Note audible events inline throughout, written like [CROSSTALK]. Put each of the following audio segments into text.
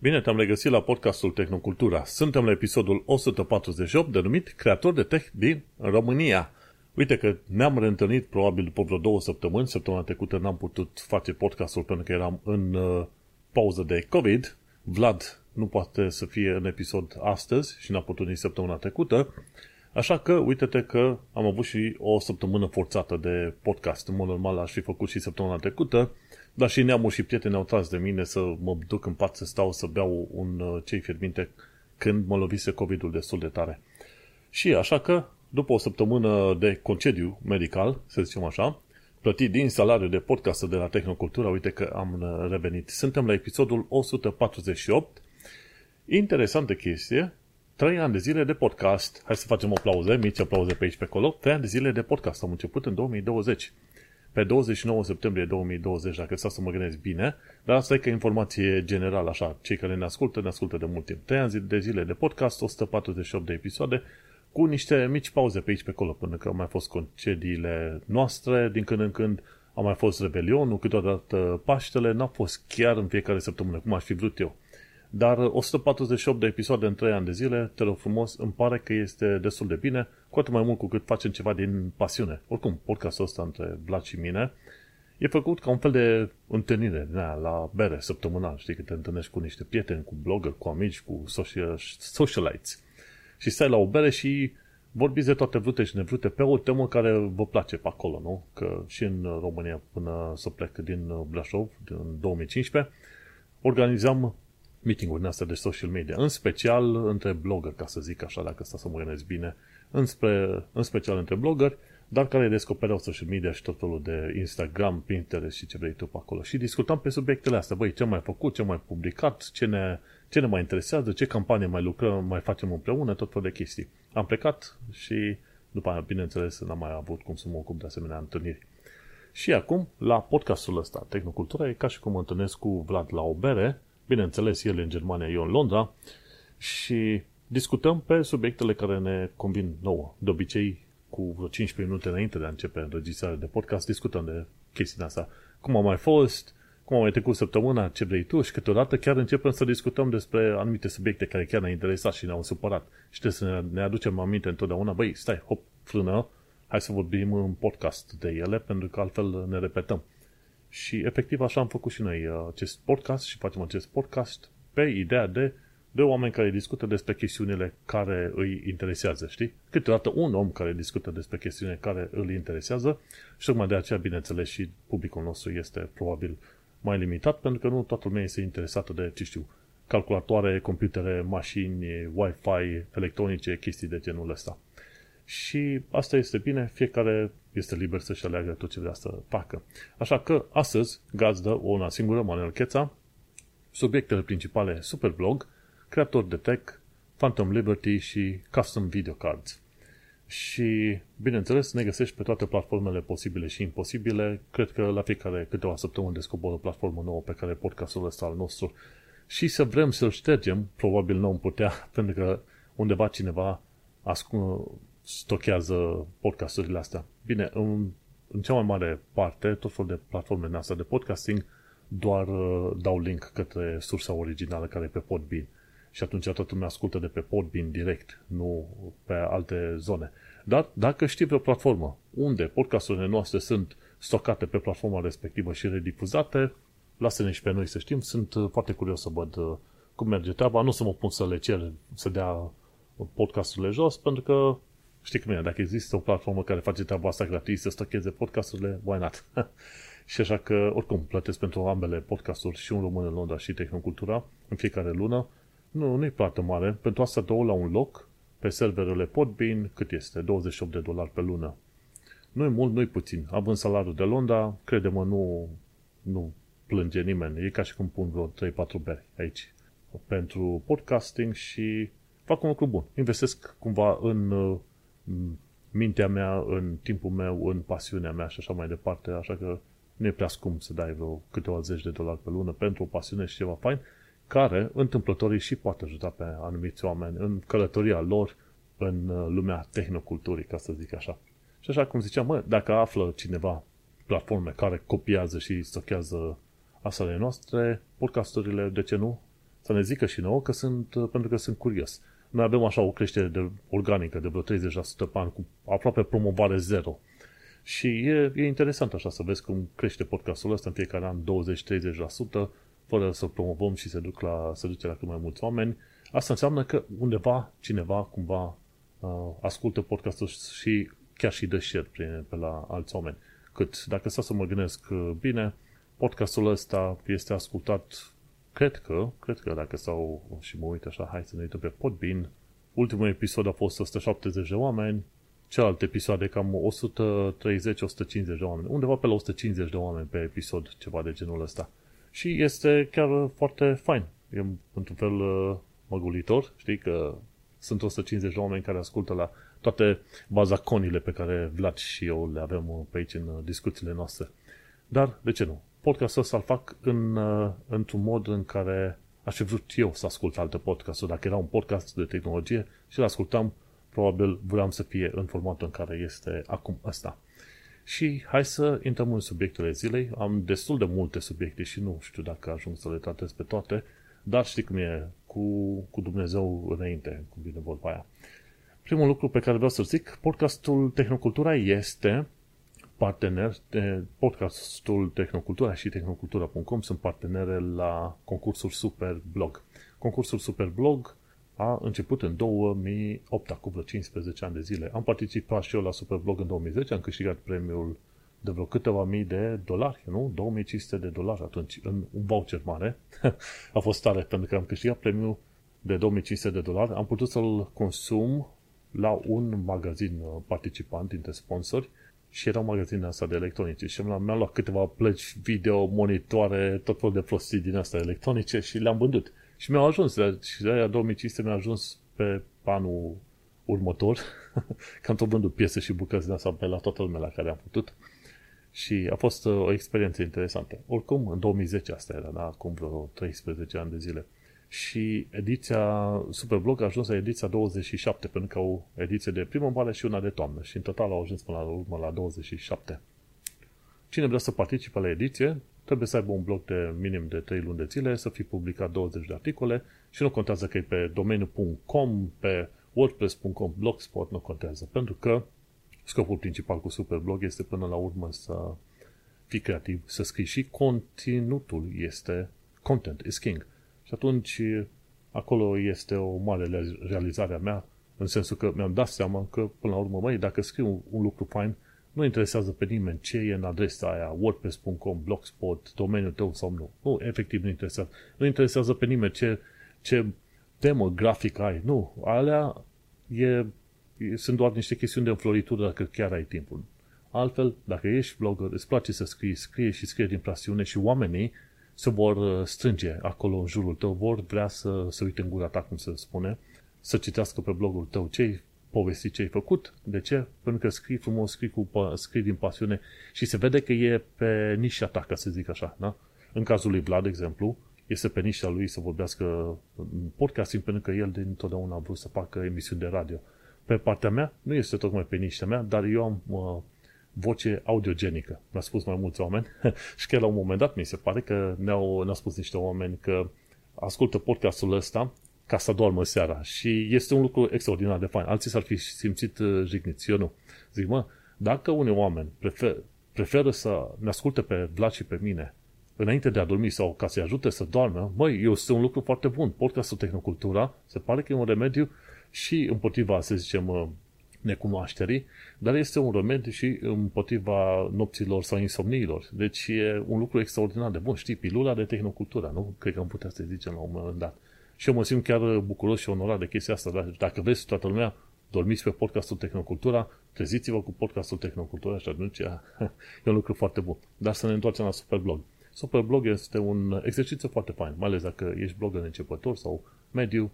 Bine te-am regăsit la podcastul Tehnocultura. Suntem la episodul 148 denumit Creator de Tech din România. Uite că ne-am reîntâlnit probabil după vreo două săptămâni. Săptămâna trecută n-am putut face podcastul pentru că eram în uh, pauză de COVID. Vlad nu poate să fie în episod astăzi și n-a putut nici săptămâna trecută. Așa că, uite-te că am avut și o săptămână forțată de podcast. În mod normal aș fi făcut și săptămâna trecută, dar și neamul și prieteni au tras de mine să mă duc în pat să stau să beau un uh, cei fierbinte când mă lovise COVID-ul destul de tare. Și așa că, după o săptămână de concediu medical, să zicem așa, plătit din salariul de podcast de la Tehnocultura, uite că am uh, revenit. Suntem la episodul 148. Interesantă chestie, 3 ani de zile de podcast. Hai să facem o aplauze, mici aplauze pe aici pe acolo. 3 ani de zile de podcast. Am început în 2020 pe 29 septembrie 2020, dacă stau să mă gândesc bine, dar asta e ca informație generală, așa, cei care ne ascultă, ne ascultă de mult timp. 3 ani de zile de podcast, 148 de episoade, cu niște mici pauze pe aici pe acolo, până că au mai fost concediile noastre, din când în când a mai fost Revelionul, câteodată Paștele, n-a fost chiar în fiecare săptămână, cum aș fi vrut eu. Dar 148 de episoade în 3 ani de zile, te rog frumos, îmi pare că este destul de bine, cu atât mai mult cu cât facem ceva din pasiune. Oricum, podcastul ăsta între Vlad și mine e făcut ca un fel de întâlnire na, la bere săptămânal, știi, că te întâlnești cu niște prieteni, cu blogger, cu amici, cu social, socialites. Și stai la o bere și vorbiți de toate vrute și nevrute pe o temă care vă place pe acolo, nu? Că și în România, până să plec din Brașov, din 2015, organizam meeting-uri astea de social media, în special între blogger, ca să zic așa, dacă asta să mă gândesc bine, înspre, în special între blogger, dar care descopereau social media și tot felul de Instagram, Pinterest și ce vrei tu pe acolo. Și discutam pe subiectele astea, băi, ce mai făcut, ce mai publicat, ce ne, ce ne mai interesează, ce campanie mai lucrăm, mai facem împreună, tot felul de chestii. Am plecat și după aia, bineînțeles, n-am mai avut cum să mă ocup de asemenea întâlniri. Și acum, la podcastul ăsta, Tehnocultura, e ca și cum mă întâlnesc cu Vlad la o bere, Bineînțeles, el în Germania, eu în Londra și discutăm pe subiectele care ne convin nouă. De obicei, cu vreo 15 minute înainte de a începe înregistrarea de podcast, discutăm de chestiile asta. Cum a mai fost, cum a mai trecut săptămâna, ce vrei tu și câteodată chiar începem să discutăm despre anumite subiecte care chiar ne-au interesat și ne-au supărat. Și trebuie să ne, ne aducem aminte întotdeauna, băi, stai, hop, frână, hai să vorbim în podcast de ele, pentru că altfel ne repetăm. Și efectiv așa am făcut și noi uh, acest podcast și facem acest podcast pe ideea de, de oameni care discută despre chestiunile care îi interesează, știi? Câteodată un om care discută despre chestiunile care îl interesează și tocmai de aceea, bineînțeles, și publicul nostru este probabil mai limitat, pentru că nu toată lumea este interesată de, ce știu, calculatoare, computere, mașini, Wi-Fi, electronice, chestii de genul ăsta. Și asta este bine, fiecare este liber să-și aleagă tot ce vrea să facă. Așa că astăzi gazdă o una singură, Manuel Cheța, subiectele principale Superblog, creator de tech, Phantom Liberty și Custom Video Cards. Și, bineînțeles, ne găsești pe toate platformele posibile și imposibile. Cred că la fiecare câteva săptămâni descoperă o platformă nouă pe care podcastul ăsta al nostru și să vrem să-l ștergem, probabil nu am putea, [LAUGHS] pentru că undeva cineva ascund, stochează podcasturile astea. Bine, în, în cea mai mare parte, tot felul de platformele astea de podcasting doar uh, dau link către sursa originală care e pe Podbean. Și atunci toată lumea ascultă de pe Podbean direct, nu pe alte zone. Dar dacă știi vreo platformă unde podcasturile noastre sunt stocate pe platforma respectivă și redifuzate, lasă-ne și pe noi să știm. Sunt uh, foarte curios să văd uh, cum merge treaba. Nu să mă pun să le cer să dea podcasturile jos, pentru că Știi cum e, dacă există o platformă care face treaba asta gratis, să stocheze podcasturile, why not? [LAUGHS] și așa că, oricum, plătesc pentru ambele podcasturi și un român în Londra și Tehnocultura în fiecare lună. Nu, nu e plată mare. Pentru asta două la un loc, pe serverele Podbean, cât este? 28 de dolari pe lună. Nu e mult, nu e puțin. Având salariul de Londra, crede-mă, nu, nu plânge nimeni. E ca și cum pun vreo 3-4 beri aici pentru podcasting și fac un lucru bun. Investesc cumva în mintea mea, în timpul meu, în pasiunea mea și așa mai departe, așa că nu e prea scump să dai vreo câteva zeci de dolari pe lună pentru o pasiune și ceva fain, care întâmplătorii și poate ajuta pe anumiți oameni în călătoria lor în uh, lumea tehnoculturii, ca să zic așa. Și așa cum ziceam, mă, dacă află cineva platforme care copiază și stochează asale noastre, podcasturile, de ce nu? să ne zică și nouă că sunt, pentru că sunt curios. Noi avem așa o creștere de, organică de vreo 30% pe an cu aproape promovare zero. Și e, e interesant așa să vezi cum crește podcastul ăsta în fiecare an 20-30% fără să promovăm și să, duc la, să duce la cât mai mulți oameni. Asta înseamnă că undeva cineva cumva uh, ascultă podcastul și chiar și dă share pe, pe la alți oameni. Cât, dacă stau să mă gândesc uh, bine, podcastul ăsta este ascultat, cred că, cred că dacă stau și mă uit așa, hai să ne uităm pe Podbean, ultimul episod a fost 170 de oameni, celelalte episoade cam 130-150 de oameni, undeva pe la 150 de oameni pe episod, ceva de genul ăsta. Și este chiar foarte fain. E într-un fel uh, măgulitor, știi că sunt 150 de oameni care ascultă la toate bazaconile pe care Vlad și eu le avem uh, pe aici în uh, discuțiile noastre. Dar, de ce nu? Podcastul ăsta îl fac în, într-un mod în care aș fi vrut eu să ascult alte podcasturi. Dacă era un podcast de tehnologie și îl ascultam, probabil vreau să fie în formatul în care este acum ăsta. Și hai să intrăm în subiectele zilei. Am destul de multe subiecte și nu știu dacă ajung să le tratez pe toate, dar știi cum e cu, cu Dumnezeu înainte, cum vine vorba aia. Primul lucru pe care vreau să zic, podcastul Tehnocultura este partener, de podcastul Tehnocultura și tehnocultura.com sunt partenere la concursul Super Blog. Concursul Super Blog a început în 2008, acum vreo 15 ani de zile. Am participat și eu la Superblog în 2010, am câștigat premiul de vreo câteva mii de dolari, nu? 2500 de dolari atunci, în un voucher mare. [LAUGHS] a fost tare, pentru că am câștigat premiul de 2500 de dolari. Am putut să-l consum la un magazin participant dintre sponsori și era un magazin asta de electronice și mi-am luat câteva plăci video, monitoare, tot felul de prostii din astea electronice și le-am vândut. Și mi-au ajuns, și de aia 2015 mi-a ajuns pe anul următor, [LAUGHS] că am tot vândut piese și bucăți de asta pe la toată lumea la care am putut. Și a fost uh, o experiență interesantă. Oricum, în 2010 asta era, da? acum vreo 13 ani de zile. Și ediția Superblog a ajuns la ediția 27, pentru că au ediție de primăvară și una de toamnă. Și în total au ajuns până la urmă la 27. Cine vrea să participe la ediție, trebuie să aibă un blog de minim de 3 luni de zile, să fi publicat 20 de articole și nu contează că e pe domeniu.com, pe wordpress.com, blogspot, nu contează, pentru că scopul principal cu Superblog este până la urmă să fii creativ, să scrii și conținutul este content is king. Și atunci acolo este o mare realizare a mea, în sensul că mi-am dat seama că, până la urmă, măi, dacă scriu un lucru fain, nu interesează pe nimeni ce e în adresa aia, wordpress.com, blogspot, domeniul tău sau nu. Nu, efectiv nu interesează. Nu interesează pe nimeni ce, ce temă grafică ai. Nu, alea e, e, sunt doar niște chestiuni de înfloritură dacă chiar ai timpul. Altfel, dacă ești blogger, îți place să scrii, scrie și scrie din pasiune și oamenii se vor uh, strânge acolo în jurul tău, vor vrea să se uite în gura ta, cum se spune, să citească pe blogul tău ce povesti ce ai făcut. De ce? Pentru că scrii frumos, scrii, cu, scrii din pasiune și se vede că e pe nișa ta, ca să zic așa. Da? În cazul lui Vlad, de exemplu, este pe nișa lui să vorbească în podcasting pentru că el dintotdeauna a vrut să facă emisiuni de radio. Pe partea mea, nu este tocmai pe nișa mea, dar eu am uh, voce audiogenică. Mi-a spus mai mulți oameni [LAUGHS] și chiar la un moment dat mi se pare că ne-au, ne-au spus niște oameni că ascultă podcastul ăsta ca să doarmă seara. Și este un lucru extraordinar de fain. Alții s-ar fi simțit uh, jigniți, eu nu. Zic, mă, dacă unii oameni prefer, preferă să ne asculte pe Vlad și pe mine înainte de a dormi sau ca să-i ajute să doarmă, măi, este un lucru foarte bun. Podcastul Tehnocultura se pare că e un remediu și împotriva, să zicem, uh, necunoașterii, dar este un remediu și împotriva nopților sau insomniilor. Deci e un lucru extraordinar de bun. Știi, pilula de tehnocultură, nu? Cred că am putea să zicem la un moment dat. Și eu mă simt chiar bucuros și onorat de chestia asta. Dar dacă vreți toată lumea, dormiți pe podcastul Tehnocultura, treziți-vă cu podcastul Tehnocultura și atunci [LAUGHS] e un lucru foarte bun. Dar să ne întoarcem la Superblog. Superblog este un exercițiu foarte fain, mai ales dacă ești blogger începător sau mediu.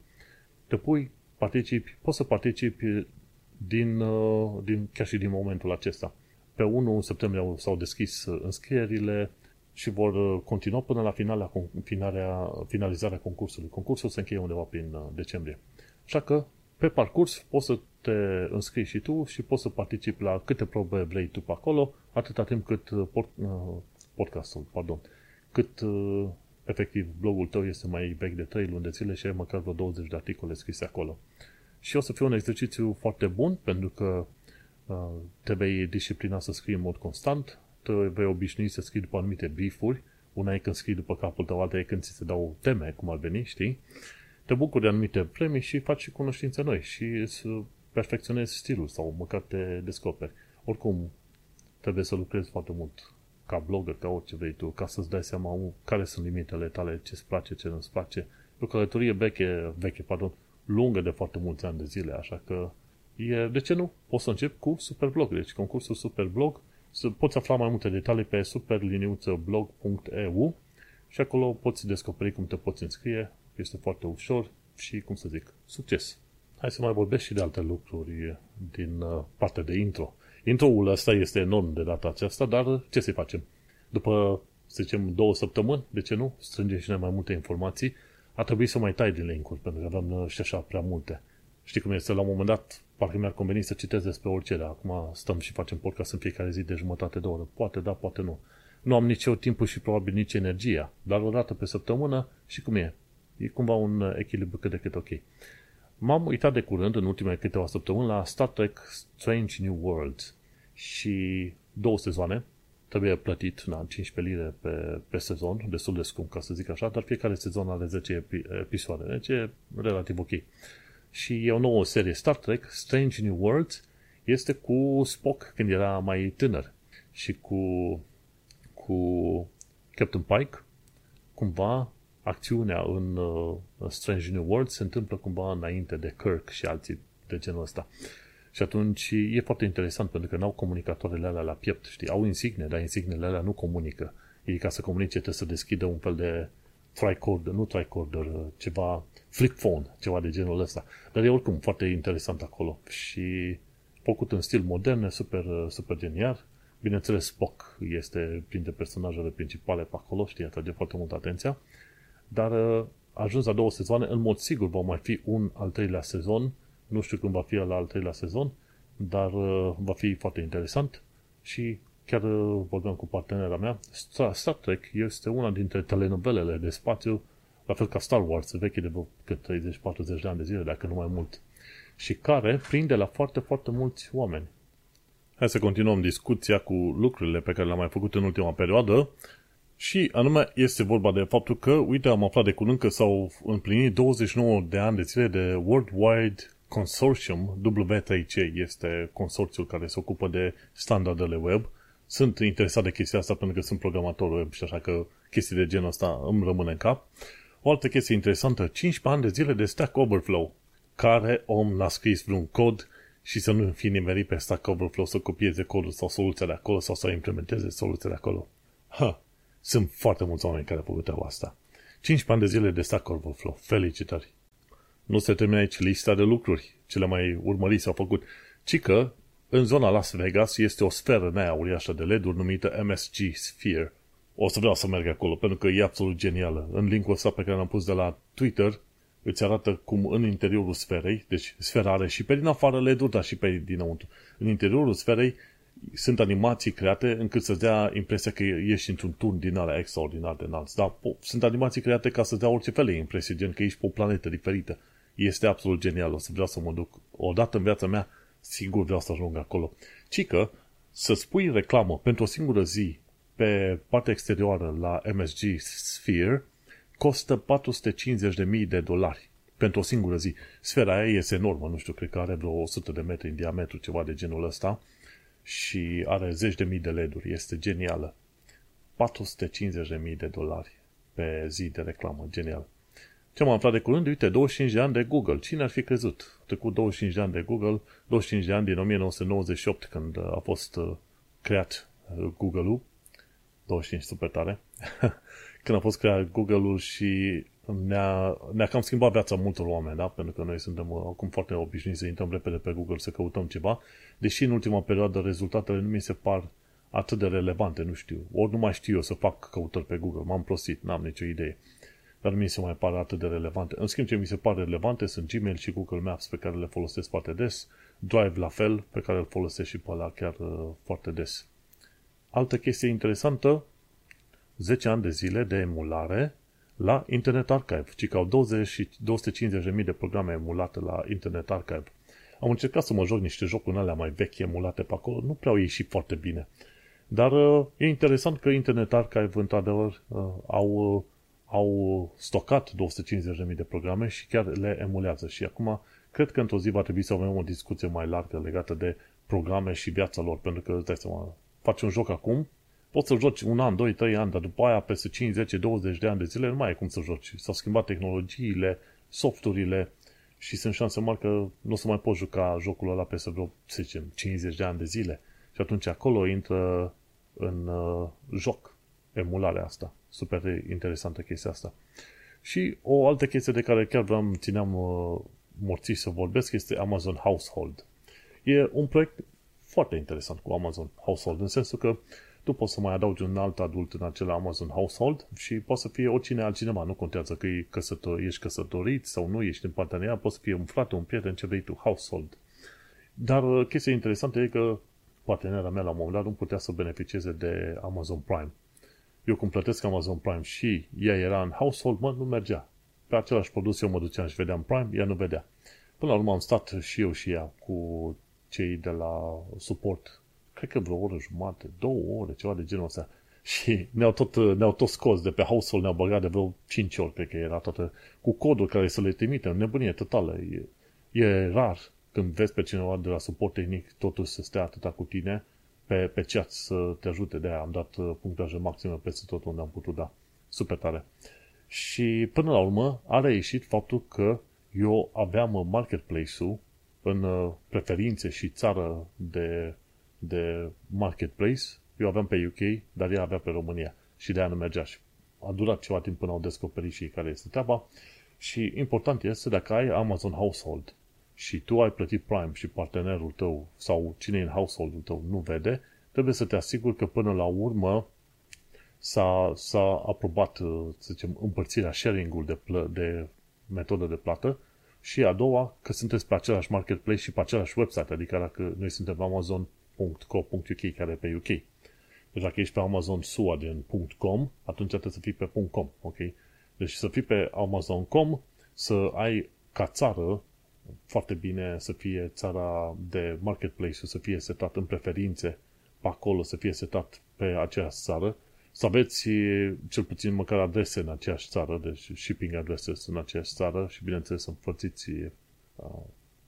Te pui, participi, poți să participi din, uh, din, chiar și din momentul acesta. Pe 1 septembrie s-au deschis înscrierile, și vor uh, continua până la finalea, finalea, finalizarea concursului. Concursul se încheie undeva prin uh, decembrie. Așa că, pe parcurs, poți să te înscrii și tu și poți să participi la câte probe vrei tu pe acolo, atâta timp cât uh, port, podcastul, pardon, cât efectiv blogul tău este mai vechi de 3 luni de zile și ai măcar vreo 20 de articole scrise acolo. Și o să fie un exercițiu foarte bun pentru că uh, te vei disciplina să scrii în mod constant, te vei obișnui să scrii după anumite briefuri, una e când scrii după capul tău, alta e când ți se dau teme, cum ar veni, știi? Te bucuri de anumite premii și faci și cunoștințe noi și să perfecționezi stilul sau măcar te descoperi. Oricum, trebuie să lucrezi foarte mult ca blogger, ca orice vrei tu, ca să-ți dai seama care sunt limitele tale, ce-ți place, ce nu-ți place. E o călătorie veche, veche, pardon, lungă de foarte mulți ani de zile, așa că e, de ce nu? Poți să încep cu Superblog. Deci concursul Superblog, să poți afla mai multe detalii pe superliniuțăblog.eu și acolo poți descoperi cum te poți înscrie, este foarte ușor și, cum să zic, succes! Hai să mai vorbesc și de alte lucruri din uh, partea de intro. Intro-ul ăsta este enorm de data aceasta, dar ce să facem? După, să zicem, două săptămâni, de ce nu, strângem și noi mai multe informații, a trebuit să mai tai din link-uri, pentru că aveam uh, și așa prea multe. Știi cum este? La un moment dat, parcă mi-ar conveni să citesc despre orice, dar acum stăm și facem podcast în fiecare zi de jumătate de oră. Poate da, poate nu. Nu am nici eu timpul și probabil nici energia, dar o dată pe săptămână și cum e. E cumva un uh, echilibru cât de cât ok. M-am uitat de curând, în ultimele câteva săptămâni, la Star Trek Strange New Worlds și două sezoane. Trebuie plătit na, 15 lire pe, pe sezon, destul de scump, ca să zic așa, dar fiecare sezon are 10 episoade, deci e relativ ok. Și e o nouă serie Star Trek, Strange New Worlds, este cu Spock când era mai tânăr și cu, cu Captain Pike, cumva acțiunea în uh, Strange New World se întâmplă cumva înainte de Kirk și alții de genul ăsta. Și atunci e foarte interesant pentru că n-au comunicatoarele alea la piept, știi? Au insigne, dar insignele alea nu comunică. Ei ca să comunice trebuie să deschidă un fel de tricorder, nu tricorder, ceva flip phone, ceva de genul ăsta. Dar e oricum foarte interesant acolo și făcut în stil modern, super, super genial. Bineînțeles, Spock este printre personajele principale pe acolo, știi, atrage foarte mult atenția. Dar uh, ajuns la două sezoane, în mod sigur va mai fi un al treilea sezon, nu știu când va fi la al treilea sezon, dar uh, va fi foarte interesant și chiar uh, vorbeam cu partenera mea, Star Trek este una dintre telenovelele de spațiu, la fel ca Star Wars, veche de cât 30-40 de ani de zile, dacă nu mai mult, și care prinde la foarte, foarte mulți oameni. Hai să continuăm discuția cu lucrurile pe care le-am mai făcut în ultima perioadă și anume este vorba de faptul că, uite, am aflat de curând că s-au împlinit 29 de ani de zile de Worldwide Consortium, W3C este consorțiul care se ocupă de standardele web. Sunt interesat de chestia asta pentru că sunt programator web și așa că chestii de genul ăsta îmi rămâne în cap. O altă chestie interesantă, 15 ani de zile de Stack Overflow. Care om n-a scris vreun cod și să nu fi nimerit pe Stack Overflow să copieze codul sau soluția de acolo sau să implementeze soluția de acolo. Ha, sunt foarte mulți oameni care au făcut treaba asta. 15 ani de zile de Stack Overflow. Felicitări! Nu se termină aici lista de lucruri. Cele mai urmăriți s-au făcut. Ci că în zona Las Vegas este o sferă nea uriașă de LED-uri numită MSG Sphere. O să vreau să merg acolo, pentru că e absolut genială. În linkul ăsta pe care l-am pus de la Twitter, îți arată cum în interiorul sferei, deci sfera are și pe din afară LED-uri, dar și pe dinăuntru. În interiorul sferei sunt animații create încât să dea impresia că ești într-un turn din alea extraordinar de înalt. Dar sunt animații create ca să dea orice fel de impresie, gen că ești pe o planetă diferită. Este absolut genial, o să vreau să mă duc. O dată în viața mea, sigur vreau să ajung acolo. Ci că să spui reclamă pentru o singură zi pe partea exterioară la MSG Sphere costă 450.000 de dolari pentru o singură zi. Sfera aia este enormă, nu știu, cred că are vreo 100 de metri în diametru, ceva de genul ăsta și are zeci de mii de LED-uri. Este genială. 450 de mii de dolari pe zi de reclamă. Genial. Ce am aflat de curând? Uite, 25 de ani de Google. Cine ar fi crezut? Trecut 25 de ani de Google, 25 de ani din 1998, când a fost uh, creat uh, Google-ul. 25, super tare. [LAUGHS] când a fost creat Google-ul și ne-a, ne-a cam schimbat viața multor oameni, da? pentru că noi suntem uh, acum foarte obișnuiți să intrăm repede pe Google să căutăm ceva, deși în ultima perioadă rezultatele nu mi se par atât de relevante, nu știu. Ori nu mai știu eu să fac căutări pe Google, m-am prostit, n-am nicio idee. Dar nu mi se mai pare atât de relevante. În schimb, ce mi se pare relevante sunt Gmail și Google Maps pe care le folosesc foarte des, Drive la fel, pe care îl folosesc și pe ăla chiar uh, foarte des. Altă chestie interesantă, 10 ani de zile de emulare la Internet Archive, ci că au 20 250.000 de programe emulate la Internet Archive. Am încercat să mă joc niște jocuri alea mai vechi emulate pe acolo, nu prea au ieșit foarte bine. Dar uh, e interesant că Internet Archive, într-adevăr, uh, au, uh, au stocat 250.000 de programe și chiar le emulează. Și acum, cred că într-o zi va trebui să avem o discuție mai largă legată de programe și viața lor, pentru că, îți dai seama, faci un joc acum, poți să joci un an, doi, trei ani, dar după aia, peste 5, 10, 20 de ani de zile, nu mai ai cum să joci. S-au schimbat tehnologiile, softurile și sunt șanse mari că nu o să mai poți juca jocul ăla peste vreo, să zicem, 50 de ani de zile. Și atunci acolo intră în uh, joc emularea asta. Super interesantă chestia asta. Și o altă chestie de care chiar vreau, țineam uh, morții să vorbesc este Amazon Household. E un proiect foarte interesant cu Amazon Household, în sensul că tu poți să mai adaugi un alt adult în acel Amazon Household și poate să fie oricine altcineva, nu contează că e căsător, ești căsătorit sau nu ești în parteneriat, poți să fie un frate, un prieten, ce vrei tu, household. Dar uh, chestia interesantă e că partenera mea la un moment dat nu putea să beneficieze de Amazon Prime. Eu cum plătesc Amazon Prime și ea era în household, mă, nu mergea. Pe același produs eu mă duceam și vedeam Prime, ea nu vedea. Până la urmă am stat și eu și ea cu cei de la suport, cred că vreo oră jumate, două ore, ceva de genul ăsta. Și ne-au tot, ne-au tot scos de pe household, ne-au băgat de vreo 5 ori, cred că era toată, cu codul care să le trimite, nebunie totală. E, e rar când vezi pe cineva de la suport tehnic totuși să stea atâta cu tine pe, pe chat să te ajute. De aia am dat uh, punctaje maxime peste tot unde am putut da. Super tare. Și până la urmă a reieșit faptul că eu aveam marketplace-ul în uh, preferințe și țară de, de marketplace. Eu aveam pe UK, dar ea avea pe România. Și de aia nu mergea. Și a durat ceva timp până au descoperit și care este treaba. Și important este dacă ai Amazon Household și tu ai plătit Prime și partenerul tău sau cine e în householdul tău nu vede, trebuie să te asiguri că până la urmă s-a, s-a aprobat, să zicem, împărțirea, sharing-ul de, plă, de metodă de plată și a doua, că sunteți pe același marketplace și pe același website, adică dacă noi suntem pe amazon.co.uk care e pe UK. Deci dacă ești pe Amazon SUA din .com, atunci trebuie să fii pe .com, ok? Deci să fii pe Amazon.com, să ai ca țară foarte bine să fie țara de marketplace, să fie setat în preferințe pe acolo, să fie setat pe aceeași țară, să aveți cel puțin măcar adrese în aceeași țară, deci shipping addresses în aceeași țară și bineînțeles să împărțiți,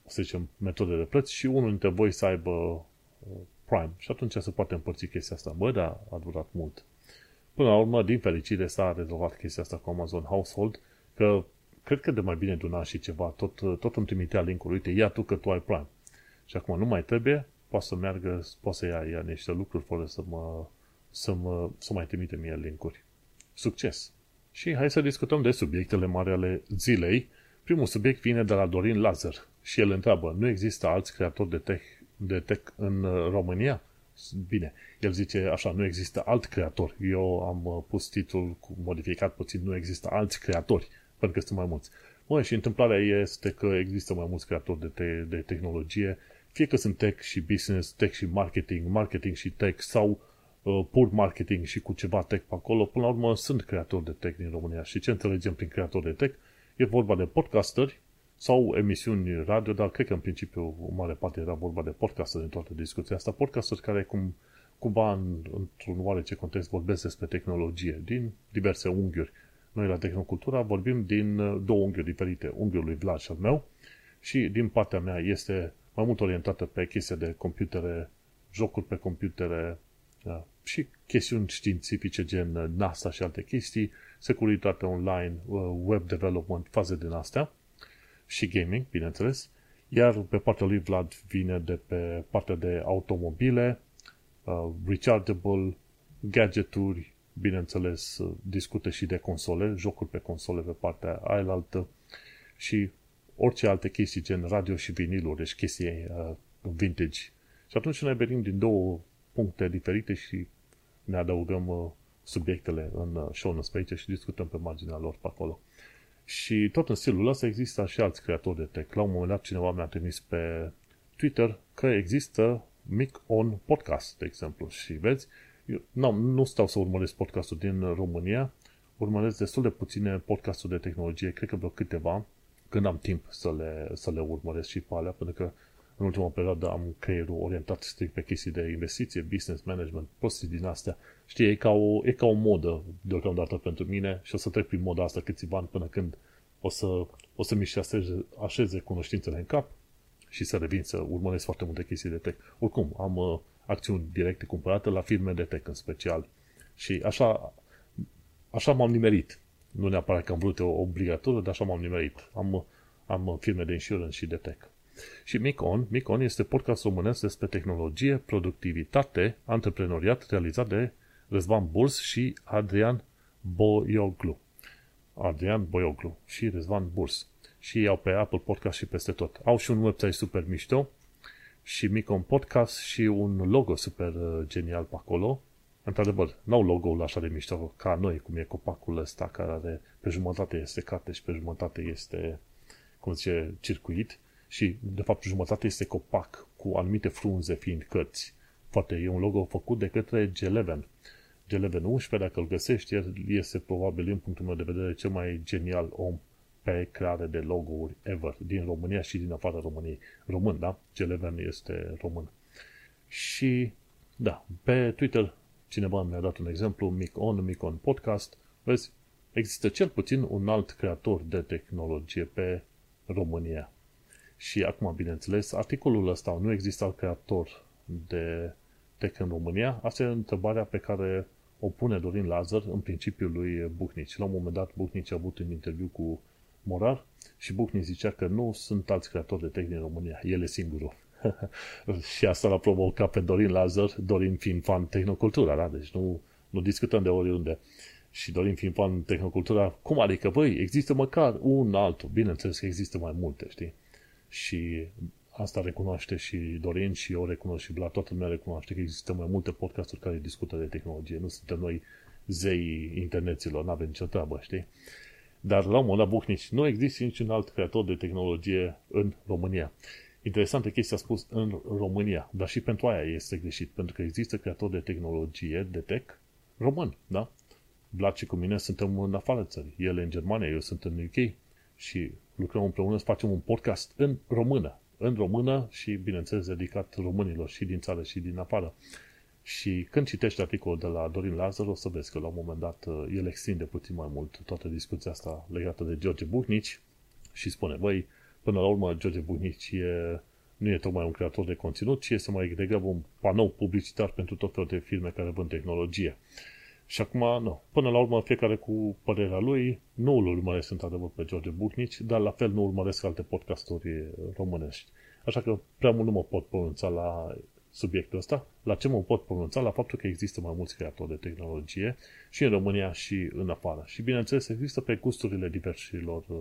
să zicem, metode de plăți și unul dintre voi să aibă Prime și atunci se poate împărți chestia asta. Bă, dar a durat mult. Până la urmă, din fericire, s-a rezolvat chestia asta cu Amazon Household, că cred că de mai bine de un an și ceva, tot, tot îmi trimitea link-ul, uite, ia tu că tu ai Prime. Și acum nu mai trebuie, poate să meargă, poate să ia, ia niște lucruri fără să mă, să mă, să mai trimite mie link-uri. Succes! Și hai să discutăm de subiectele mari ale zilei. Primul subiect vine de la Dorin Lazar și el întreabă, nu există alți creatori de tech, de tech în uh, România? Bine, el zice așa, nu există alt creator. Eu am uh, pus titlul modificat puțin, nu există alți creatori pentru că sunt mai mulți. Mă, și întâmplarea este că există mai mulți creatori de, te- de tehnologie, fie că sunt tech și business, tech și marketing, marketing și tech sau uh, pur marketing și cu ceva tech pe acolo, până la urmă sunt creatori de tech din România. Și ce înțelegem prin creatori de tech? E vorba de podcasteri sau emisiuni radio, dar cred că în principiu o mare parte era vorba de podcasteri în toată discuția asta. Podcasteri care cum, cumva în, într-un oarece context vorbesc despre tehnologie din diverse unghiuri noi la Tehnocultura vorbim din uh, două unghiuri diferite, unghiul lui Vlad și al meu și din partea mea este mai mult orientată pe chestia de computere, jocuri pe computere da, și chestiuni științifice gen uh, NASA și alte chestii, securitate online, uh, web development, faze din astea și gaming, bineînțeles. Iar pe partea lui Vlad vine de pe partea de automobile, uh, rechargeable, gadgeturi, bineînțeles, discută și de console, jocuri pe console pe partea ailaltă și orice alte chestii, gen radio și viniluri, deci chestii uh, vintage. Și atunci ne venim din două puncte diferite și ne adăugăm uh, subiectele în uh, show notes pe aici și discutăm pe marginea lor pe acolo. Și tot în stilul ăsta există și alți creatori de tech. La un moment dat cineva mi-a trimis pe Twitter că există Mic On Podcast, de exemplu. Și vezi, eu nu, nu stau să urmăresc podcastul din România, urmăresc destul de puține podcasturi de tehnologie, cred că vreo câteva, când am timp să le, să le urmăresc și pe alea, pentru că în ultima perioadă am creierul orientat strict pe chestii de investiție, business management, prostii din astea. Știi, e ca o, e ca o modă deocamdată pentru mine și o să trec prin moda asta câțiva ani până când o să, o să mi și așeze, așeze cunoștințele în cap și să revin să urmăresc foarte multe chestii de tech. Oricum, am uh, acțiuni directe cumpărate la firme de tech în special. Și așa, așa m-am nimerit. Nu neapărat că am vrut o obligatoriu, dar așa m-am nimerit. Am, am firme de insurance și de tech. Și Micon, Micon este podcast românesc despre tehnologie, productivitate, antreprenoriat realizat de Răzvan Burs și Adrian Boioglu. Adrian Boioglu și Răzvan Burs. Și iau pe Apple Podcast și peste tot. Au și un website super mișto și Micon Podcast și un logo super uh, genial pe acolo. Într-adevăr, n-au logo-ul așa de mișto ca noi, cum e copacul ăsta care are, pe jumătate este carte și pe jumătate este, cum zice, circuit și, de fapt, jumătate este copac cu anumite frunze fiind cărți. Foarte, e un logo făcut de către G11. G11 11, dacă îl găsești, el este probabil, din punctul meu de vedere, cel mai genial om pe creare de logo-uri ever, din România și din afara României. Român, da? G11 este român. Și, da, pe Twitter cineva mi-a dat un exemplu, Mic On, Mic On Podcast. Vezi, există cel puțin un alt creator de tehnologie pe România. Și acum, bineînțeles, articolul ăsta, nu există alt creator de tech în România? Asta e întrebarea pe care o pune Dorin Lazar în principiul lui Buhnici. La un moment dat, Buhnici a avut un interviu cu Morar și Buhnici zicea că nu sunt alți creatori de tech din România, el e singurul. [LAUGHS] și asta l-a provocat pe Dorin Lazar, Dorin fiind fan tehnocultura, da? Deci nu, nu discutăm de oriunde. Și Dorin fiind fan tehnocultura, cum adică, băi, există măcar un altul. Bineînțeles că există mai multe, știi? Și asta recunoaște și Dorin și eu recunosc și la toată lumea recunoaște că există mai multe podcasturi care discută de tehnologie. Nu suntem noi zei interneților, nu avem nicio treabă, știi? Dar la un moment Buhnici, nu există niciun alt creator de tehnologie în România. Interesantă chestia a spus în România, dar și pentru aia este greșit, pentru că există creator de tehnologie, de tech, român, da? Vlad și cu mine suntem în afară țării. El în Germania, eu sunt în UK și lucrăm împreună să facem un podcast în română. În română și, bineînțeles, dedicat românilor și din țară și din afară. Și când citești articolul de la Dorin Lazar, o să vezi că la un moment dat uh, el extinde puțin mai mult toată discuția asta legată de George Buhnici și spune, băi, până la urmă George Buhnici e, nu e tocmai un creator de conținut, ci este mai degrabă un panou publicitar pentru tot felul de firme care vând tehnologie. Și acum, nu. Până la urmă, fiecare cu părerea lui, nu îl urmăresc într-adevăr pe George Buchnici, dar la fel nu urmăresc alte podcasturi românești. Așa că prea mult nu mă pot pronunța la subiectul ăsta. La ce mă pot pronunța? La faptul că există mai mulți creatori de tehnologie și în România și în afară. Și bineînțeles, există pe gusturile diversilor uh,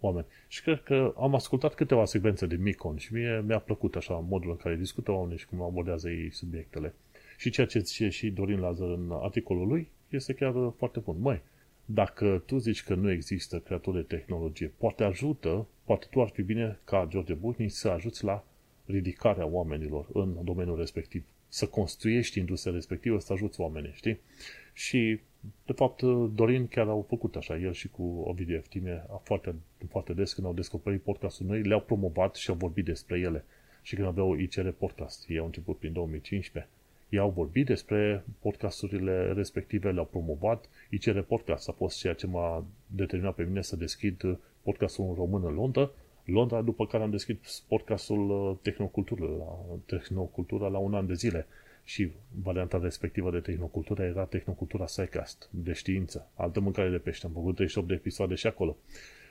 oameni. Și cred că am ascultat câteva secvențe de Micon și mie mi-a plăcut așa modul în care discută oamenii și cum abordează ei subiectele. Și ceea ce zice și Dorin Lazar în articolul lui este chiar foarte bun. Măi, dacă tu zici că nu există creator de tehnologie, poate ajută, poate tu ar fi bine ca George Buchni să ajuți la ridicarea oamenilor în domeniul respectiv. Să construiești industria respectivă, să ajuți oamenii, știi? Și, de fapt, Dorin chiar au făcut așa, el și cu Ovidiu Eftime, foarte, foarte des când au descoperit podcastul noi, le-au promovat și au vorbit despre ele. Și când aveau ICR Podcast, ei au început prin 2015 ei au vorbit despre podcasturile respective, le-au promovat. ICR Podcast a fost ceea ce m-a determinat pe mine să deschid podcastul în român în Londra, Londra, după care am deschis podcastul uh, Tehnocultură la, Tehnocultura la un an de zile. Și varianta respectivă de Tehnocultură era Tehnocultura Psycast, de știință. Altă mâncare de pește. Am făcut 38 de episoade și acolo.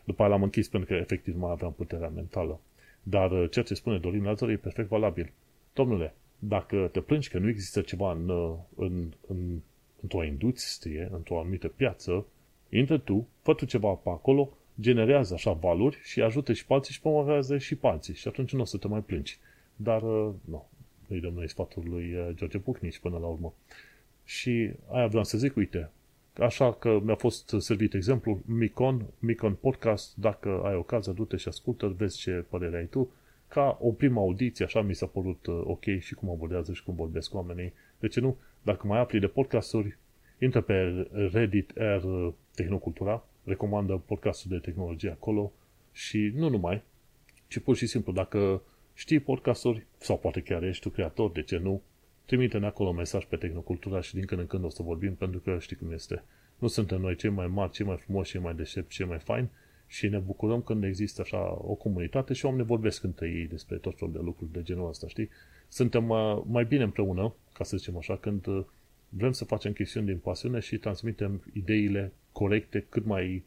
După aia l-am închis pentru că efectiv mai aveam puterea mentală. Dar uh, ceea ce spune Dorin Lazar e perfect valabil. Domnule, dacă te plângi că nu există ceva în, în, în, într-o industrie, într-o anumită piață, intră tu, fă tu ceva pe acolo, generează așa valuri și ajută și pe alții și promovează și pe alții. Și atunci nu o să te mai plângi. Dar, uh, nu, îi dăm noi sfatul lui uh, George Bucnici până la urmă. Și aia vreau să zic, uite, așa că mi-a fost servit exemplu, Micon, Micon Podcast, dacă ai ocazia, du-te și ascultă, vezi ce părere ai tu, ca o primă audiție, așa mi s-a părut uh, ok și cum abordează și cum vorbesc oamenii. De ce nu? Dacă mai afli de podcasturi, intră pe Reddit R Tehnocultura, recomandă podcastul de tehnologie acolo și nu numai, ci pur și simplu, dacă știi podcasturi, sau poate chiar ești tu creator, de ce nu, trimite-ne acolo un mesaj pe Tehnocultura și din când în când o să vorbim, pentru că știi cum este. Nu suntem noi cei mai mari, cei mai frumoși, cei mai deștepți, cei mai faini și ne bucurăm când există așa o comunitate și oamenii vorbesc între ei despre tot felul de lucruri de genul ăsta, știi? Suntem uh, mai bine împreună, ca să zicem așa, când uh, vrem să facem chestiuni din pasiune și transmitem ideile corecte, cât mai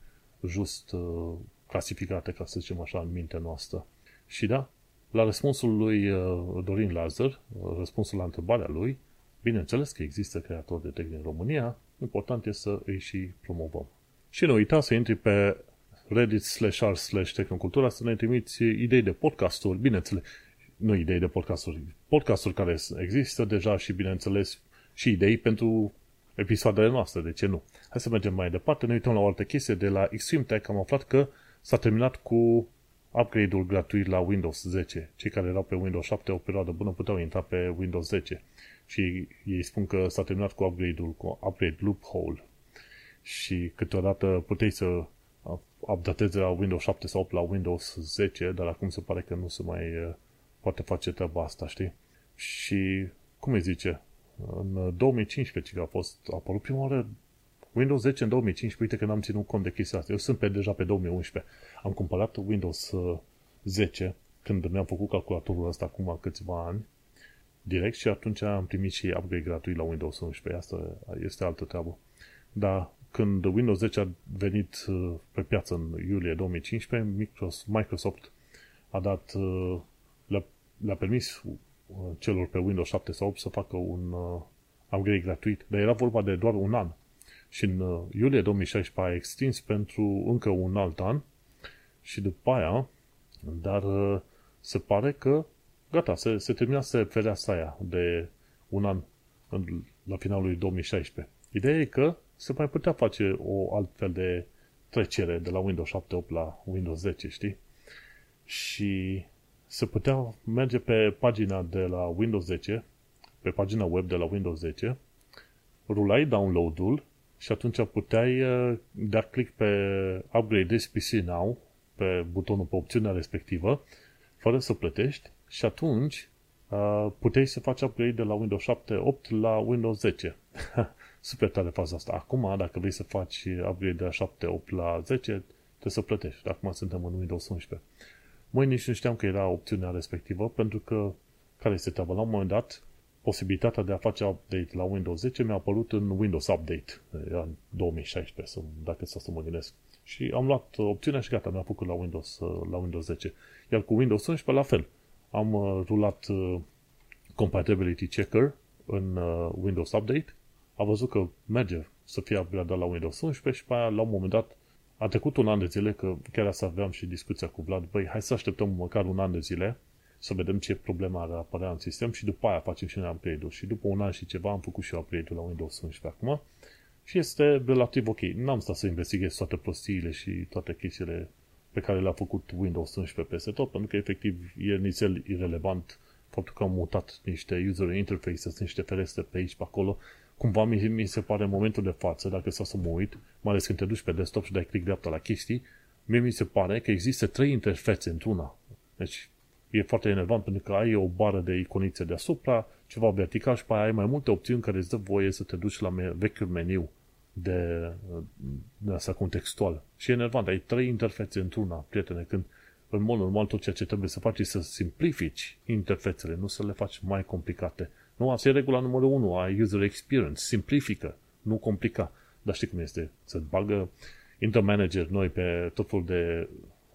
just uh, clasificate, ca să zicem așa, în mintea noastră. Și da, la răspunsul lui Dorin Lazar, răspunsul la întrebarea lui, bineînțeles că există creatori de tehnici în România, important e să îi și promovăm. Și nu uita să intri pe reddit slash r slash tehnocultura să ne trimiți idei de podcasturi, bineînțeles, nu idei de podcasturi, podcasturi care există deja și, bineînțeles, și idei pentru episoadele noastre, de ce nu? Hai să mergem mai departe, ne uităm la o altă chestie. De la Extreme Tech am aflat că s-a terminat cu upgrade-ul gratuit la Windows 10. Cei care erau pe Windows 7 o perioadă bună puteau intra pe Windows 10. Și ei spun că s-a terminat cu upgrade-ul, cu upgrade loophole. Și câteodată puteai să updateze la Windows 7 sau 8 la Windows 10, dar acum se pare că nu se mai uh, poate face treaba asta, știi? Și, cum îi zice, în 2015, că a fost a apărut prima oară Windows 10 în 2015, uite că n-am ținut cont de chestia asta. Eu sunt pe, deja pe 2011. Am cumpărat Windows 10 uh, când mi-am făcut calculatorul ăsta acum câțiva ani direct și atunci am primit și upgrade gratuit la Windows 11. Asta este altă treabă. Dar când Windows 10 a venit uh, pe piață în iulie 2015, Microsoft a dat, uh, le-a, le permis uh, celor pe Windows 7 sau 8 să facă un upgrade gratuit, dar era vorba de doar un an. Și în iulie 2016 a extins pentru încă un alt an și după aia, dar se pare că gata, se, se terminase fereastra aia de un an la finalul lui 2016. Ideea e că se mai putea face o altfel de trecere de la Windows 7.8 la Windows 10, știi? Și se putea merge pe pagina de la Windows 10, pe pagina web de la Windows 10, rulai download-ul și atunci puteai uh, da click pe Upgrade this PC Now, pe butonul, pe opțiunea respectivă, fără să plătești și atunci uh, puteai să faci upgrade de la Windows 7.8 la Windows 10. [LAUGHS] super tare faza asta. Acum, dacă vrei să faci upgrade de la 7, 8 la 10, trebuie să plătești. Acum suntem în Windows 11. Măi, nici nu știam că era opțiunea respectivă, pentru că, care este treaba? La un moment dat, posibilitatea de a face update la Windows 10 mi-a apărut în Windows Update, era în 2016, dacă să să mă gândesc. Și am luat opțiunea și gata, mi-a făcut la Windows, la Windows 10. Iar cu Windows 11, la fel. Am uh, rulat uh, Compatibility Checker în uh, Windows Update a văzut că merge să fie upgradat la Windows 11 și pe aia, la un moment dat, a trecut un an de zile, că chiar asta aveam și discuția cu Vlad, băi, hai să așteptăm măcar un an de zile să vedem ce problema ar apărea în sistem și după aia facem și noi upgrade-ul. Și după un an și ceva am făcut și eu upgrade-ul la Windows 11 acum și este relativ ok. N-am stat să investighez toate prostiile și toate chestiile pe care le-a făcut Windows 11 peste tot, pentru că efectiv e nițel irrelevant faptul că am mutat niște user interfaces, niște ferestre pe aici, pe acolo, cumva mi, mi se pare în momentul de față, dacă să mă uit, mai ales când te duci pe desktop și dai click dreapta la chestii, mie mi se pare că există trei interfețe într-una. Deci e foarte enervant pentru că ai o bară de iconițe deasupra, ceva vertical și pe aia ai mai multe opțiuni care îți dă voie să te duci la me- vechiul meniu de, de asta contextual. Și e enervant, ai trei interfețe într-una, prietene, când în mod normal tot ceea ce trebuie să faci e să simplifici interfețele, nu să le faci mai complicate. Nu, asta e regula numărul 1 a user experience. Simplifică, nu complica. Dar știi cum este? Să bagă intră manager noi pe tot felul de,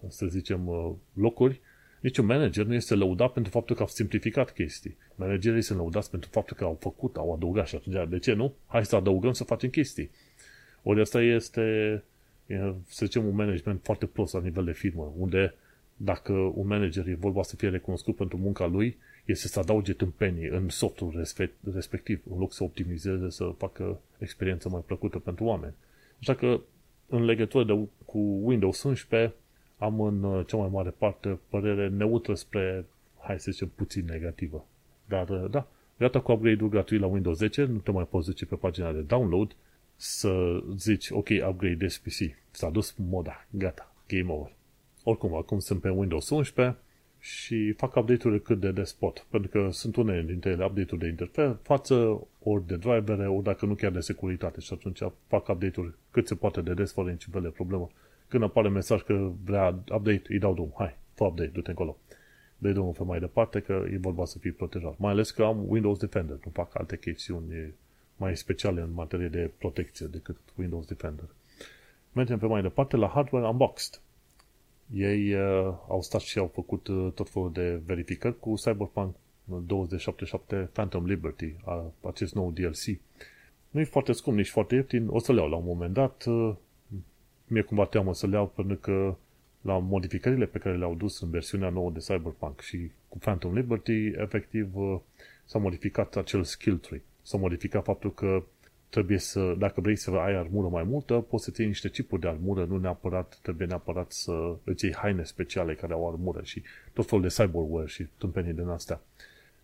să zicem, uh, locuri. Niciun manager nu este lăudat pentru faptul că au simplificat chestii. Managerii sunt lăudați pentru faptul că au făcut, au adăugat și atunci, de ce nu? Hai să adăugăm să facem chestii. Ori asta este, să zicem, un management foarte prost la nivel de firmă, unde dacă un manager e vorba să fie recunoscut pentru munca lui, este să adauge tâmpenii în softul respectiv, în loc să optimizeze, să facă experiența mai plăcută pentru oameni. Așa că, în legătură de, cu Windows 11, am în uh, cea mai mare parte părere neutră spre, hai să zicem, puțin negativă. Dar, uh, da, gata cu upgrade-ul gratuit la Windows 10, nu te mai poți duce pe pagina de download, să zici, ok, upgrade PC. S-a dus moda, gata, game over. Oricum, acum sunt pe Windows 11 și fac update-uri cât de des pot, pentru că sunt unele dintre ele update-uri de interfață, ori de drivere, ori dacă nu chiar de securitate și atunci fac update-uri cât se poate de des, fără niciun fel de problemă. Când apare mesaj că vrea update, îi dau drum, hai, fă update, du-te încolo. Dă-i drumul pe mai departe că e vorba să fii protejat. Mai ales că am Windows Defender, nu fac alte chestiuni mai speciale în materie de protecție decât Windows Defender. Mergem pe mai departe la Hardware Unboxed. Ei uh, au stat și au făcut uh, tot felul de verificări cu Cyberpunk 2077 Phantom Liberty, a, acest nou DLC. Nu e foarte scump, nici foarte ieftin, o să le iau la un moment dat. Uh, mi-e cumva teamă să le iau pentru că la modificările pe care le-au dus în versiunea nouă de Cyberpunk și cu Phantom Liberty, efectiv uh, s-a modificat acel skill tree. S-a modificat faptul că trebuie să, dacă vrei să ai armură mai multă, poți să iei niște tipuri de armură, nu neapărat, trebuie neapărat să îți iei haine speciale care au armură și tot felul de cyberware și tâmpenii din astea.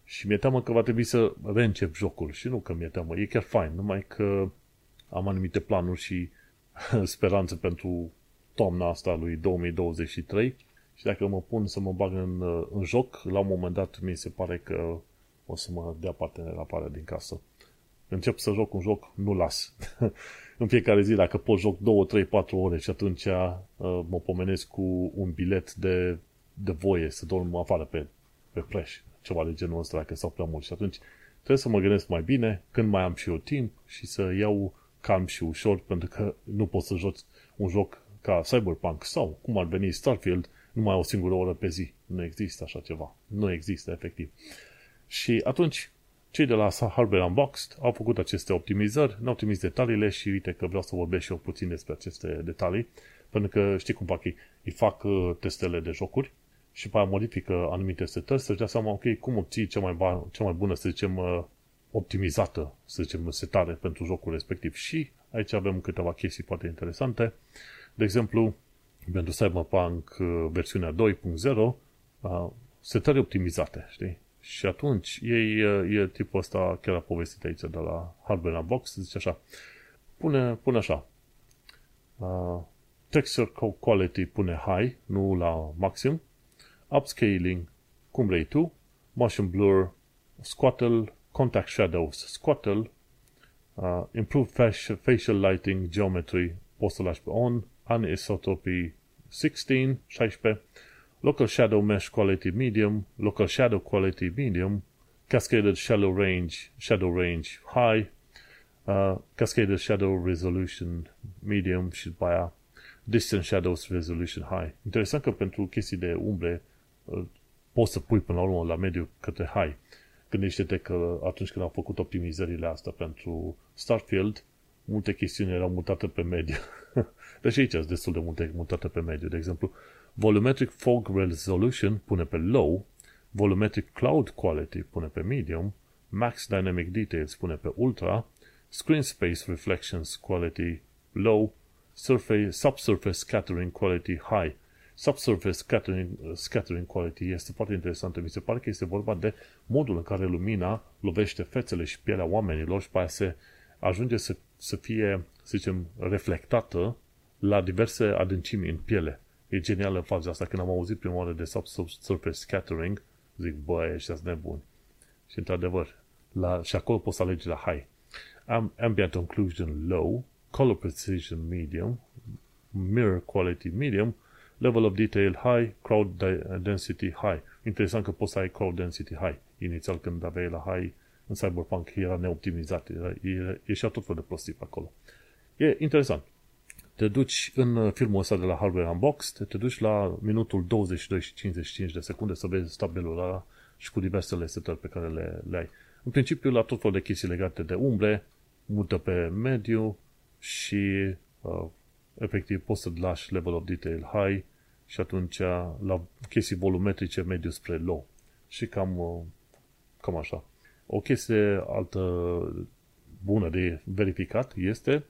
Și mi-e teamă că va trebui să reîncep jocul și nu că mi-e teamă, e chiar fain, numai că am anumite planuri și [LAUGHS] speranțe pentru toamna asta lui 2023 și dacă mă pun să mă bag în, în joc, la un moment dat mi se pare că o să mă dea partener afară din casă. Încep să joc un joc, nu las. [LAUGHS] în fiecare zi, dacă pot joc 2, 3, 4 ore și atunci uh, mă pomenesc cu un bilet de, de voie să dorm afară pe, pe preș, ceva de genul ăsta, dacă stau prea mult. Și atunci trebuie să mă gândesc mai bine când mai am și eu timp și să iau calm și ușor, pentru că nu pot să joc un joc ca Cyberpunk sau cum ar veni Starfield numai o singură oră pe zi. Nu există așa ceva. Nu există, efectiv. Și atunci, cei de la Hardware Unboxed au făcut aceste optimizări, ne-au trimis detaliile și uite că vreau să vorbesc și eu puțin despre aceste detalii, pentru că știi cum fac ei, îi fac uh, testele de jocuri și pe aia modifică anumite setări să-și dea seama, ok, cum obții cea mai, ba- cea mai bună, să zicem, uh, optimizată, să zicem, setare pentru jocul respectiv. Și aici avem câteva chestii foarte interesante. De exemplu, pentru Cyberpunk uh, versiunea 2.0, setări optimizate, știi? Și atunci ei, e tipul ăsta, chiar a povestit aici de la Hardware Unbox, zice așa, pune, pune așa, uh, texture quality pune high, nu la maxim, upscaling, cum vrei tu, motion blur, squattle, contact shadows, squattle, uh, improved facial lighting, geometry, poți să lași pe on, anisotropy 16, 16, local shadow mesh quality medium, local shadow quality medium, cascaded shallow range, shadow range high, uh, cascaded shadow resolution medium și după aia distant shadows resolution high. Interesant că pentru chestii de umbre uh, poți să pui până la urmă la mediu către high. Gândește-te că atunci când au făcut optimizările astea pentru Starfield, multe chestiuni erau mutate pe mediu. [LAUGHS] deci aici sunt destul de multe mutate pe mediu. De exemplu, Volumetric Fog Resolution pune pe Low, Volumetric Cloud Quality pune pe Medium, Max Dynamic Details pune pe Ultra, Screen Space Reflections Quality Low, surface, Subsurface Scattering Quality High. Subsurface scattering, scattering Quality este foarte interesantă. Mi se pare că este vorba de modul în care lumina lovește fețele și pielea oamenilor și pe aia se ajunge să, să fie, să zicem, reflectată la diverse adâncimi în piele. E genială faza asta. Când am auzit prima oară de subsurface scattering, zic, bă, ăștia sunt nebuni. Și într-adevăr, la, și acolo poți să alegi la high. Am, ambient occlusion low, color precision medium, mirror quality medium, level of detail high, crowd density high. Interesant că poți să ai crowd density high. Inițial când aveai la high în Cyberpunk era neoptimizat, era, ieșea tot fel de prostii pe acolo. E interesant te duci în uh, filmul ăsta de la Hardware Unboxed, te duci la minutul 22 și 55 de secunde să vezi tabelul ăla și cu diversele setări pe care le, le ai. În principiu, la tot felul de chestii legate de umbre, mută pe mediu și uh, efectiv poți să lași level of detail high și atunci la chestii volumetrice mediu spre low. Și cam, uh, cam așa. O chestie altă bună de verificat este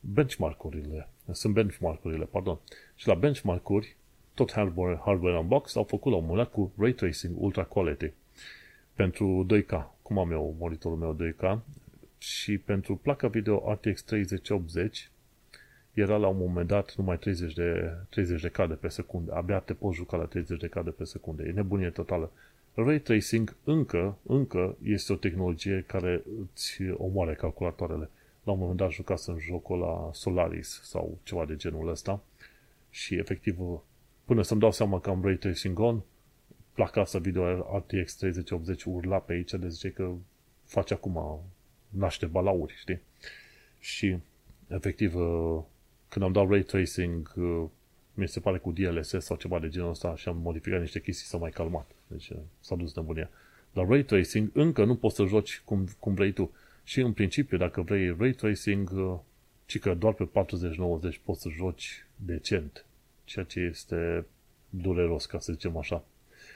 benchmark-urile sunt benchmark-urile, pardon. Și la benchmark-uri, tot hardware, hardware Unbox au făcut la un moment cu Ray Tracing Ultra Quality pentru 2K. Cum am eu monitorul meu 2K și pentru placa video RTX 3080 era la un moment dat numai 30 de, 30 de cadre pe secundă. Abia te poți juca la 30 de cadre pe secundă. E nebunie totală. Ray tracing încă, încă este o tehnologie care îți omoare calculatoarele. La un moment dat jucasem jocul la Solaris sau ceva de genul ăsta și efectiv până să-mi dau seama că am Ray Tracing on, placa asta video RTX 3080 urla pe aici de zice că face acum naște balauri, știi? Și efectiv când am dat Ray Tracing mi se pare cu DLSS sau ceva de genul ăsta și am modificat niște chestii să mai calmat. Deci s-a dus nebunia. La Ray Tracing încă nu poți să joci cum, cum vrei tu. Și în principiu, dacă vrei Ray Tracing, ci că doar pe 4090 poți să joci decent. Ceea ce este dureros, ca să zicem așa.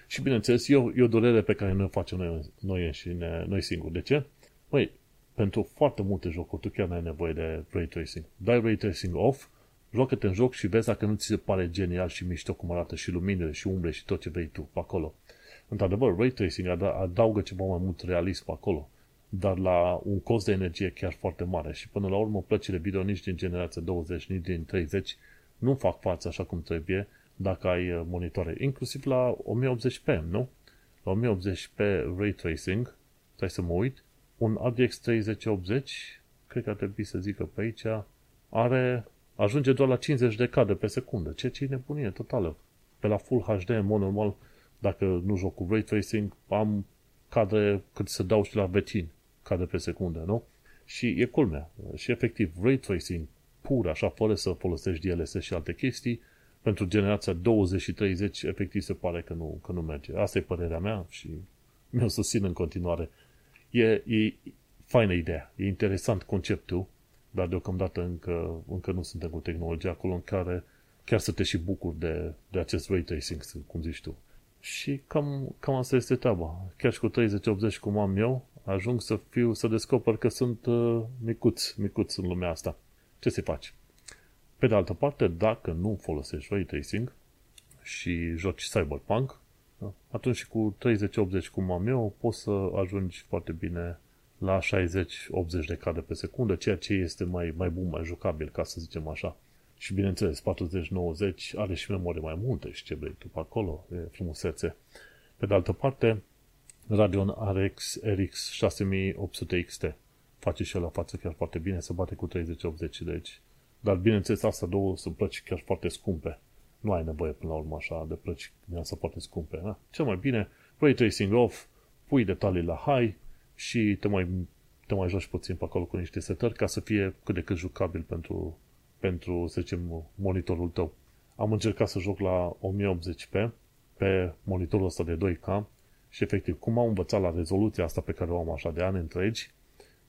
Și bineînțeles, e o, e o durere pe care noi o facem noi, noi, și ne, noi singuri. De ce? Păi, pentru foarte multe jocuri tu chiar nu ai nevoie de Ray Tracing. Dai Ray Tracing off, joacă-te în joc și vezi dacă nu ți se pare genial și mișto cum arată și luminile și umbre și tot ce vrei tu pe acolo. Într-adevăr, Ray Tracing adaugă ceva mai mult realism pe acolo, dar la un cost de energie chiar foarte mare și până la urmă plăcile video nici din generația 20, nici din 30 nu fac față așa cum trebuie dacă ai uh, monitoare, inclusiv la 1080p, nu? La 1080p Ray Tracing, stai să mă uit, un RTX 3080, cred că ar trebui să zică pe aici, are, ajunge doar la 50 de cadre pe secundă, ceea ce e nebunie totală. Pe la Full HD, în mod normal, dacă nu joc cu Ray Tracing, am cadre cât să dau și la vecin, cadre pe secundă, nu? Și e culmea. Și efectiv, Ray Tracing pur, așa, fără să folosești DLSS și alte chestii, pentru generația 20 și 30, efectiv se pare că nu, că nu merge. Asta e părerea mea și [LAUGHS] mi-o susțin în continuare. E, e faină ideea, e interesant conceptul, dar deocamdată încă, încă nu suntem cu tehnologia acolo în care chiar să te și bucuri de, de acest ray tracing, cum zici tu. Și cam, cam asta este treaba. Chiar și cu 30-80 cum am eu, ajung să fiu, să descoper că sunt uh, micuț, micuț în lumea asta. Ce se face? Pe de altă parte, dacă nu folosești ray tracing și joci Cyberpunk, da, atunci și cu 30-80 cum am eu, poți să ajungi foarte bine la 60-80 de cadre pe secundă, ceea ce este mai, mai bun, mai jucabil, ca să zicem așa. Și bineînțeles, 40-90 are și memorie mai multe și ce vrei tu pe acolo, e frumusețe. Pe de altă parte, Radeon RX RX 6800 XT face și la față chiar foarte bine, se bate cu 30-80, deci. Dar bineînțeles, asta două sunt plăci chiar foarte scumpe. Nu ai nevoie până la urmă așa de plăci din asta foarte scumpe. Da? Cel mai bine, ray tracing off, pui detalii la high și te mai, te mai joci puțin pe acolo cu niște setări ca să fie cât de cât jucabil pentru, pentru, să zicem, monitorul tău. Am încercat să joc la 1080p pe monitorul ăsta de 2K și efectiv, cum am învățat la rezoluția asta pe care o am așa de ani întregi,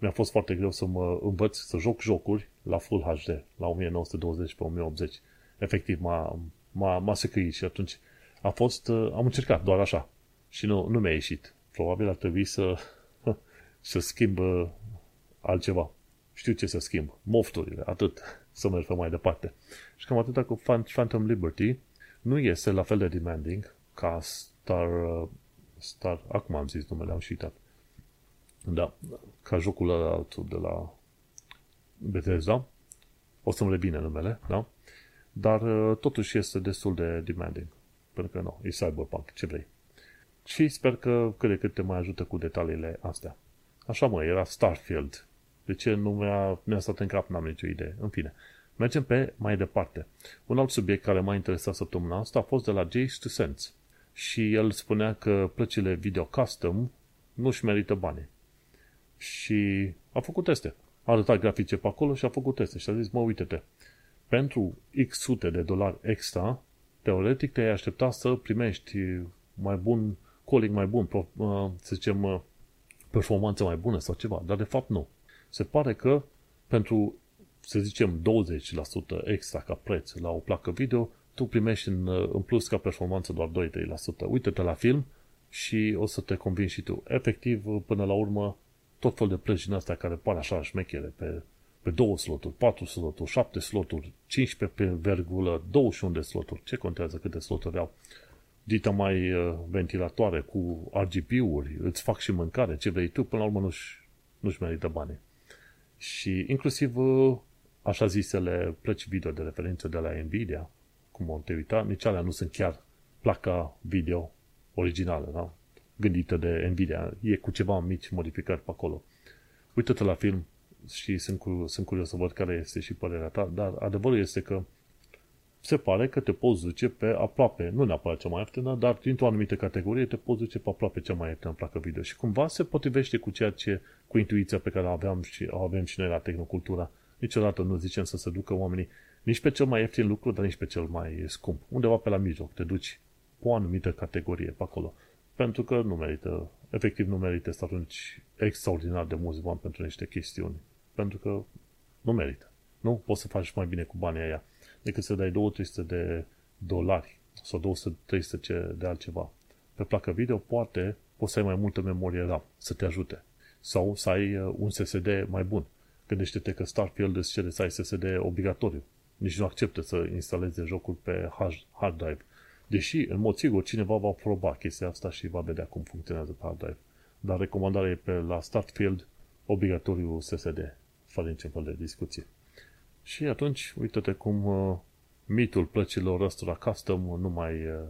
mi-a fost foarte greu să mă învăț să joc jocuri la Full HD, la 1920 pe 1080. Efectiv, m-a, m-a, m-a secăit și atunci a fost, uh, am încercat doar așa și nu, nu mi-a ieșit. Probabil ar trebui să, [LAUGHS] să schimb uh, altceva. Știu ce să schimb. Mofturile, atât. Să merg mai departe. Și cam atâta cu Phantom Liberty nu este la fel de demanding ca Star, uh, Star, acum am zis numele, am și uitat. Da, ca jocul ăla de la Bethesda. O să-mi revine numele, da? Dar uh, totuși este destul de demanding. Pentru că nu, e Cyberpunk, ce vrei. Și sper că cât de cât te mai ajută cu detaliile astea. Așa mă, era Starfield. De ce nu mi-a, mi-a stat în cap, n-am nicio idee. În fine, mergem pe mai departe. Un alt subiect care m-a interesat săptămâna asta a fost de la Jace to Sense. Și el spunea că plăcile video custom nu-și merită banii. Și a făcut teste. A arătat grafice pe acolo și a făcut teste. Și a zis, mă, uite-te, pentru X sute de dolari extra, teoretic te-ai aștepta să primești mai bun, calling mai bun, uh, să zicem, uh, performanță mai bună sau ceva, dar de fapt nu. Se pare că pentru, să zicem, 20% extra ca preț la o placă video, tu primești în, uh, în plus ca performanță doar 2-3%. Uite-te la film și o să te convingi și tu. Efectiv, până la urmă, tot fel de plăci din astea care par așa șmechere pe, pe 2 sloturi, 4 sloturi, 7 sloturi, 15 pe virgulă, 21 de sloturi. Ce contează câte sloturi au? Dita mai uh, ventilatoare cu RGB-uri, îți fac și mâncare, ce vrei tu, până la urmă nu-și, nu-și merită banii. Și inclusiv uh, așa zisele plăci video de referință de la Nvidia, cum o te uita, nici alea nu sunt chiar placa video originală, da? gândită de Nvidia. E cu ceva mici modificări pe acolo. Uită-te la film și sunt, cu, sunt curios să văd care este și părerea ta, dar adevărul este că se pare că te poți duce pe aproape, nu neapărat cea mai ieftină, dar dintr-o anumită categorie te poți duce pe aproape cea mai ieftină placă video. Și cumva se potrivește cu ceea ce, cu intuiția pe care o aveam și o avem și noi la Tehnocultura. Niciodată nu zicem să se ducă oamenii nici pe cel mai ieftin lucru, dar nici pe cel mai scump. Undeva pe la mijloc te duci pe o anumită categorie pe acolo. Pentru că nu merită, efectiv nu merită să arunci extraordinar de mulți bani pentru niște chestiuni. Pentru că nu merită. Nu poți să faci mai bine cu banii aia decât să dai 200 de dolari sau 200-300 de altceva. Pe placă video poate poți să ai mai multă memorie RAM să te ajute. Sau să ai uh, un SSD mai bun. Gândește-te că Starfield îți cere să ai SSD obligatoriu. Nici nu acceptă să instaleze jocul pe hard drive. Deși, în mod sigur, cineva va proba chestia asta și va vedea cum funcționează pe hard drive. Dar recomandarea e pe la Starfield obligatoriu SSD, fără niciun fel de discuție. Și atunci, uite-te cum uh, mitul plăcilor ăstora custom nu mai, uh,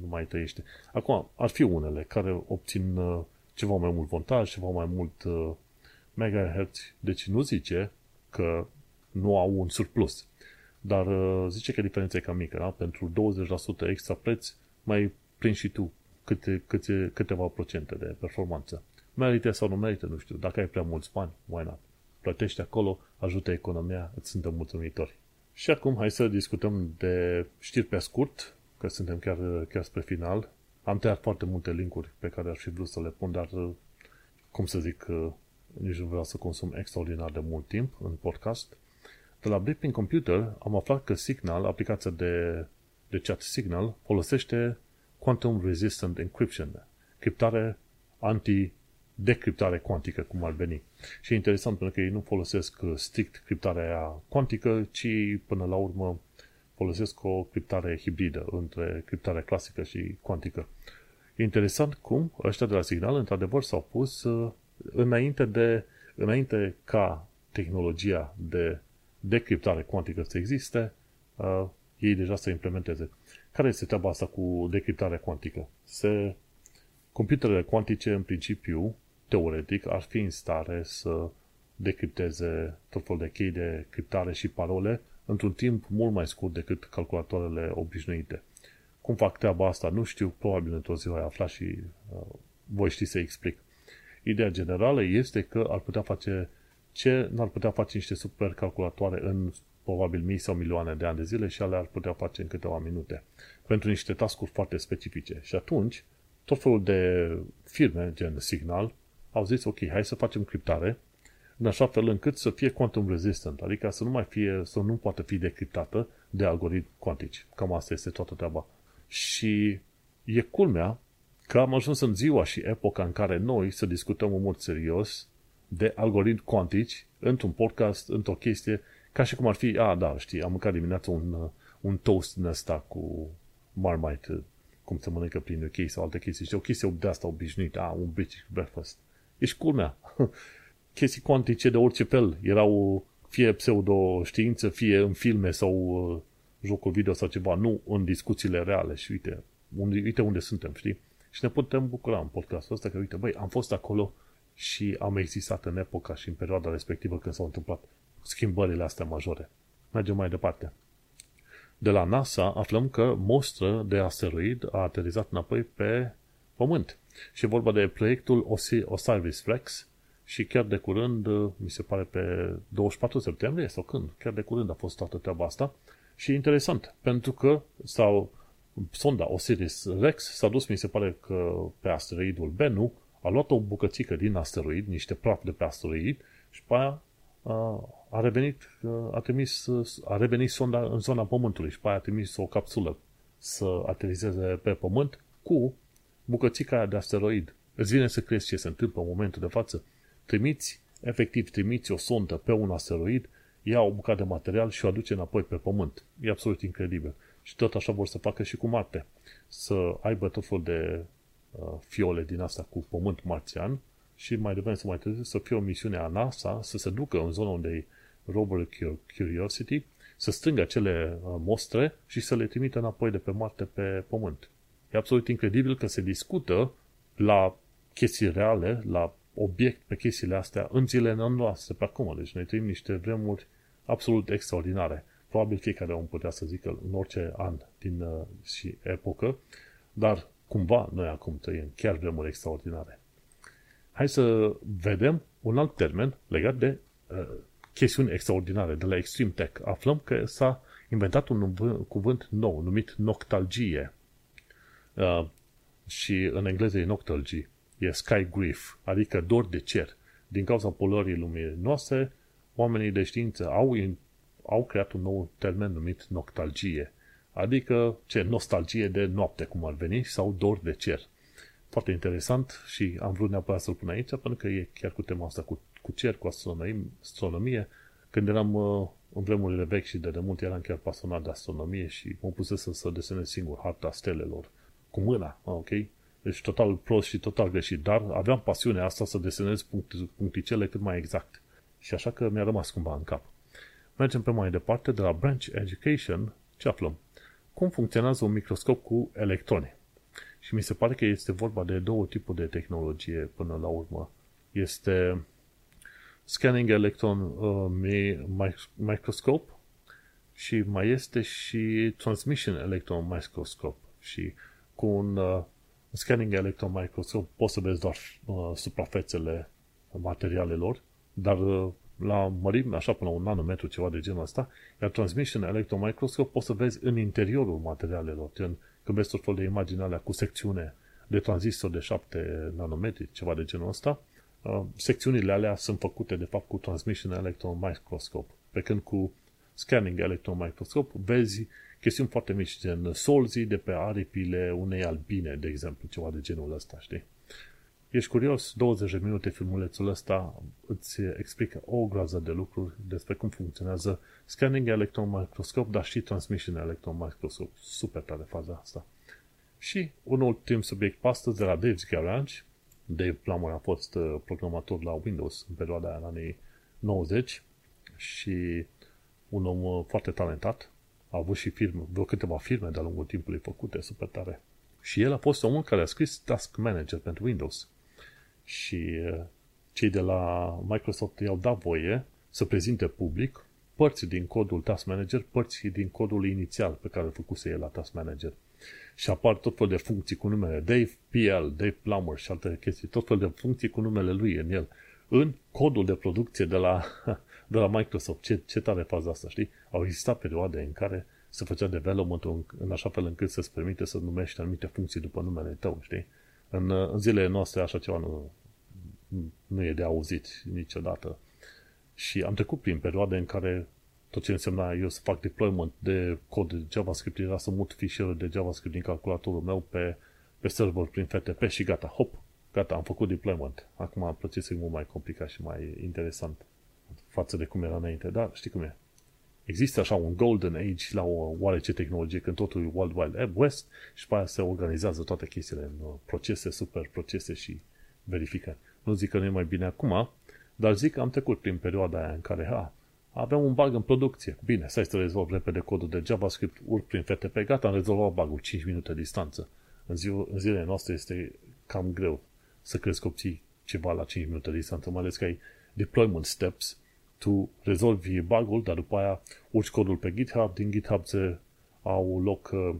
nu mai trăiește. Acum, ar fi unele care obțin uh, ceva mai mult voltaj, ceva mai mult uh, megahertz, deci nu zice că nu au un surplus. Dar uh, zice că diferența e cam mică, da? Pentru 20% extra preț, mai prinzi și tu câte, câte, câteva procente de performanță. Merită sau nu merită, nu știu. Dacă ai prea mulți bani, why not? Plătești acolo, ajută economia, îți suntem mulțumitori. Și acum hai să discutăm de știri pe scurt, că suntem chiar, chiar spre final. Am tăiat foarte multe linkuri pe care aș fi vrut să le pun, dar, cum să zic, nici nu vreau să consum extraordinar de mult timp în podcast. De la Blipping Computer am aflat că Signal, aplicația de, de chat Signal, folosește Quantum Resistant Encryption, criptare anti decriptare cuantică, cum ar veni. Și e interesant pentru că ei nu folosesc uh, strict criptarea cuantică, ci până la urmă folosesc o criptare hibridă între criptarea clasică și cuantică. E interesant cum ăștia de la Signal, într-adevăr, s-au pus uh, înainte, de, înainte ca tehnologia de decriptare cuantică să existe, uh, ei deja să implementeze. Care este treaba asta cu decriptarea cuantică? Se, computerele cuantice, în principiu, teoretic, ar fi în stare să decripteze tot felul de chei de criptare și parole într-un timp mult mai scurt decât calculatoarele obișnuite. Cum fac treaba asta, nu știu, probabil într-o zi voi afla și uh, voi ști să explic. Ideea generală este că ar putea face ce n-ar putea face niște supercalculatoare în probabil mii sau milioane de ani de zile și ale ar putea face în câteva minute pentru niște tascuri foarte specifice. Și atunci, tot felul de firme, gen Signal, au zis, ok, hai să facem criptare în așa fel încât să fie quantum resistant, adică să nu mai fie, să nu poată fi decriptată de algoritmi cuantici. Cam asta este toată treaba. Și e culmea că am ajuns în ziua și epoca în care noi să discutăm în mod serios de algoritmi cuantici într-un podcast, într-o chestie, ca și cum ar fi, a, da, știi, am mâncat dimineața un, un toast din ăsta cu marmite, cum se mănâncă prin UK sau alte chestii, știi, o chestie de asta obișnuită, a, un British breakfast. Ești culmea. [LAUGHS] Chestii cuantice de orice fel. Erau fie pseudo-știință, fie în filme sau uh, jocul video sau ceva, nu în discuțiile reale. Și uite, unde, uite unde suntem, știi? Și ne putem bucura în podcastul ăsta că, uite, băi, am fost acolo și am existat în epoca și în perioada respectivă când s-au întâmplat schimbările astea majore. Mergem mai departe. De la NASA aflăm că mostră de asteroid a aterizat înapoi pe Pământ. Și e vorba de proiectul Osiris Flex și chiar de curând, mi se pare pe 24 septembrie sau când, chiar de curând a fost toată treaba asta. Și e interesant, pentru că sau sonda Osiris Rex s-a dus, mi se pare că pe asteroidul Bennu, a luat o bucățică din asteroid, niște praf de pe asteroid și pe aia a revenit, a trimis, a revenit sonda în zona Pământului și pe aia a trimis o capsulă să aterizeze pe Pământ cu bucățica aia de asteroid. Îți vine să crezi ce se întâmplă în momentul de față? Trimiți, efectiv trimiți o sondă pe un asteroid, ia o bucată de material și o aduce înapoi pe Pământ. E absolut incredibil. Și tot așa vor să facă și cu Marte. Să aibă tot fel de uh, fiole din asta cu pământ marțian și mai devreme să mai târziu să fie o misiune a NASA să se ducă în zona unde e rover Curiosity, să strângă acele uh, mostre și să le trimită înapoi de pe Marte pe Pământ. E absolut incredibil că se discută la chestii reale, la obiect pe chestiile astea în zilele noastre pe acum. Deci noi trăim niște vremuri absolut extraordinare. Probabil fiecare om putea să zică în orice an din uh, și epocă, dar cumva noi acum trăim chiar vremuri extraordinare. Hai să vedem un alt termen legat de uh, chestiuni extraordinare de la Extreme Tech. Aflăm că s-a inventat un cuvânt nou numit noctalgie. Uh, și în engleză e noctalgie. E sky grief, adică dor de cer. Din cauza poluării lumii noastre, oamenii de știință au, au creat un nou termen numit noctalgie. Adică ce nostalgie de noapte, cum ar veni, sau dor de cer. Foarte interesant și am vrut neapărat să-l pun aici, pentru că e chiar cu tema asta cu, cu cer, cu astronomie, astronomie. Când eram uh, în vremurile vechi și de demult eram chiar pasionat de astronomie și mă pusese să desenez singur harta stelelor cu mâna, ok? Deci total prost și total greșit, dar aveam pasiunea asta să desenez puncticele cât mai exact. Și așa că mi-a rămas cumva în cap. Mergem pe mai departe, de la Branch Education, ce aflăm? Cum funcționează un microscop cu electroni? Și mi se pare că este vorba de două tipuri de tehnologie până la urmă. Este Scanning Electron uh, Microscope și mai este și Transmission Electron Microscope. Și cu un uh, Scanning Electron Microscope poți să vezi doar uh, suprafețele materialelor, dar uh, la mărime, așa până la un nanometru, ceva de genul ăsta, iar Transmission Electron Microscope poți să vezi în interiorul materialelor, gen când vezi tot felul de imagini alea cu secțiune de tranzistor de 7 nanometri, ceva de genul ăsta, uh, secțiunile alea sunt făcute de fapt cu Transmission Electron Microscope, pe când cu Scanning Electron Microscope vezi chestiuni foarte mici, gen solzii de pe aripile unei albine, de exemplu, ceva de genul ăsta, știi? Ești curios, 20 de minute filmulețul ăsta îți explică o groază de lucruri despre cum funcționează scanning electron microscope, dar și transmission electron microscope. Super tare faza asta. Și un ultim subiect pe astăzi de la Dave's Garage. Dave Plummer a fost uh, programator la Windows în perioada aia în anii 90 și un om uh, foarte talentat. A avut și firme, vreo câteva firme de-a lungul timpului făcute, super tare. Și el a fost omul care a scris Task Manager pentru Windows. Și uh, cei de la Microsoft i-au dat voie să prezinte public părți din codul Task Manager, părți din codul inițial pe care îl făcuse el la Task Manager. Și apar tot fel de funcții cu numele Dave PL, Dave Plummer și alte chestii, tot fel de funcții cu numele lui în el, în codul de producție de la, [LAUGHS] de la Microsoft. Ce, ce tare faza asta, știi? Au existat perioade în care se făcea development în, în așa fel încât să-ți permite să numești anumite funcții după numele tău, știi? În, în zilele noastre așa ceva nu, nu e de auzit niciodată. Și am trecut prin perioade în care tot ce însemna eu să fac deployment de cod de JavaScript era să mut fișierul de JavaScript din calculatorul meu pe, pe server prin FTP și gata, hop, gata, am făcut deployment. Acum procesul e mult mai complicat și mai interesant față de cum era înainte, dar știi cum e. Există așa un golden age la o oarece tehnologie când totul e Wild Wild West și pe aia se organizează toate chestiile în uh, procese, super procese și verificări. Nu zic că nu e mai bine acum, dar zic că am trecut prin perioada aia în care ha, aveam un bug în producție. Bine, să să rezolv repede codul de JavaScript, urc prin FTP, gata, am rezolvat bug-ul 5 minute distanță. În, zi, în zilele noastre este cam greu să crezi că obții ceva la 5 minute distanță, mai ales că ai deployment steps, tu rezolvi bug-ul, dar după aia urci codul pe GitHub, din GitHub se au loc uh,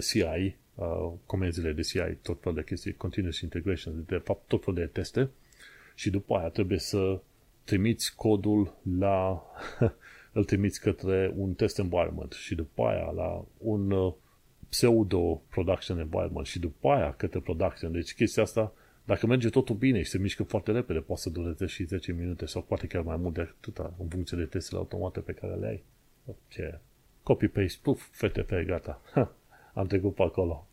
CI, uh, comenzile de CI, tot fel de chestii, continuous integration, de fapt tot fel de teste și după aia trebuie să trimiți codul la [LAUGHS] îl trimiți către un test environment și după aia la un uh, pseudo production environment și după aia către production. Deci chestia asta, dacă merge totul bine și se mișcă foarte repede, poate să dureze și 10 minute sau poate chiar mai mult de atâta în funcție de testele automate pe care le ai. Ce? Copy-paste, puf, FTP, gata. Ha, am trecut pe acolo.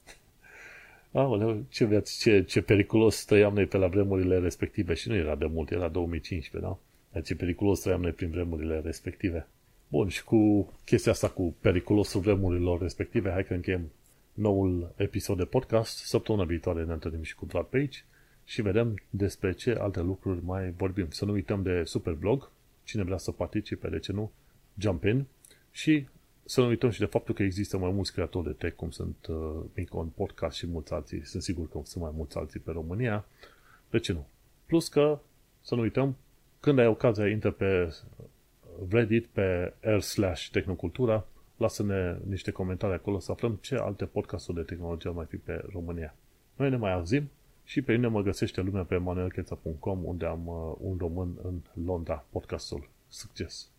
Aoleu, ce, viață, ce, ce periculos trăiam noi pe la vremurile respective și nu era de mult, era 2015, da? Dar ce periculos trăiam noi prin vremurile respective. Bun, și cu chestia asta cu periculosul vremurilor respective, hai că încheiem noul episod de podcast. Săptămâna viitoare ne întâlnim și cu Vlad pe aici și vedem despre ce alte lucruri mai vorbim. Să nu uităm de Superblog, cine vrea să participe, de ce nu, jump in și să nu uităm și de faptul că există mai mulți creatori de tech, cum sunt uh, Micon Podcast și mulți alții. Sunt sigur că sunt mai mulți alții pe România. De ce nu? Plus că, să nu uităm, când ai ocazia, intră pe Reddit, pe r slash tehnocultura, lasă-ne niște comentarii acolo să aflăm ce alte podcasturi de tehnologie mai fi pe România. Noi ne mai auzim și pe mine mă găsește lumea pe manuelcheța.com unde am uh, un român în Londra, podcastul. Succes!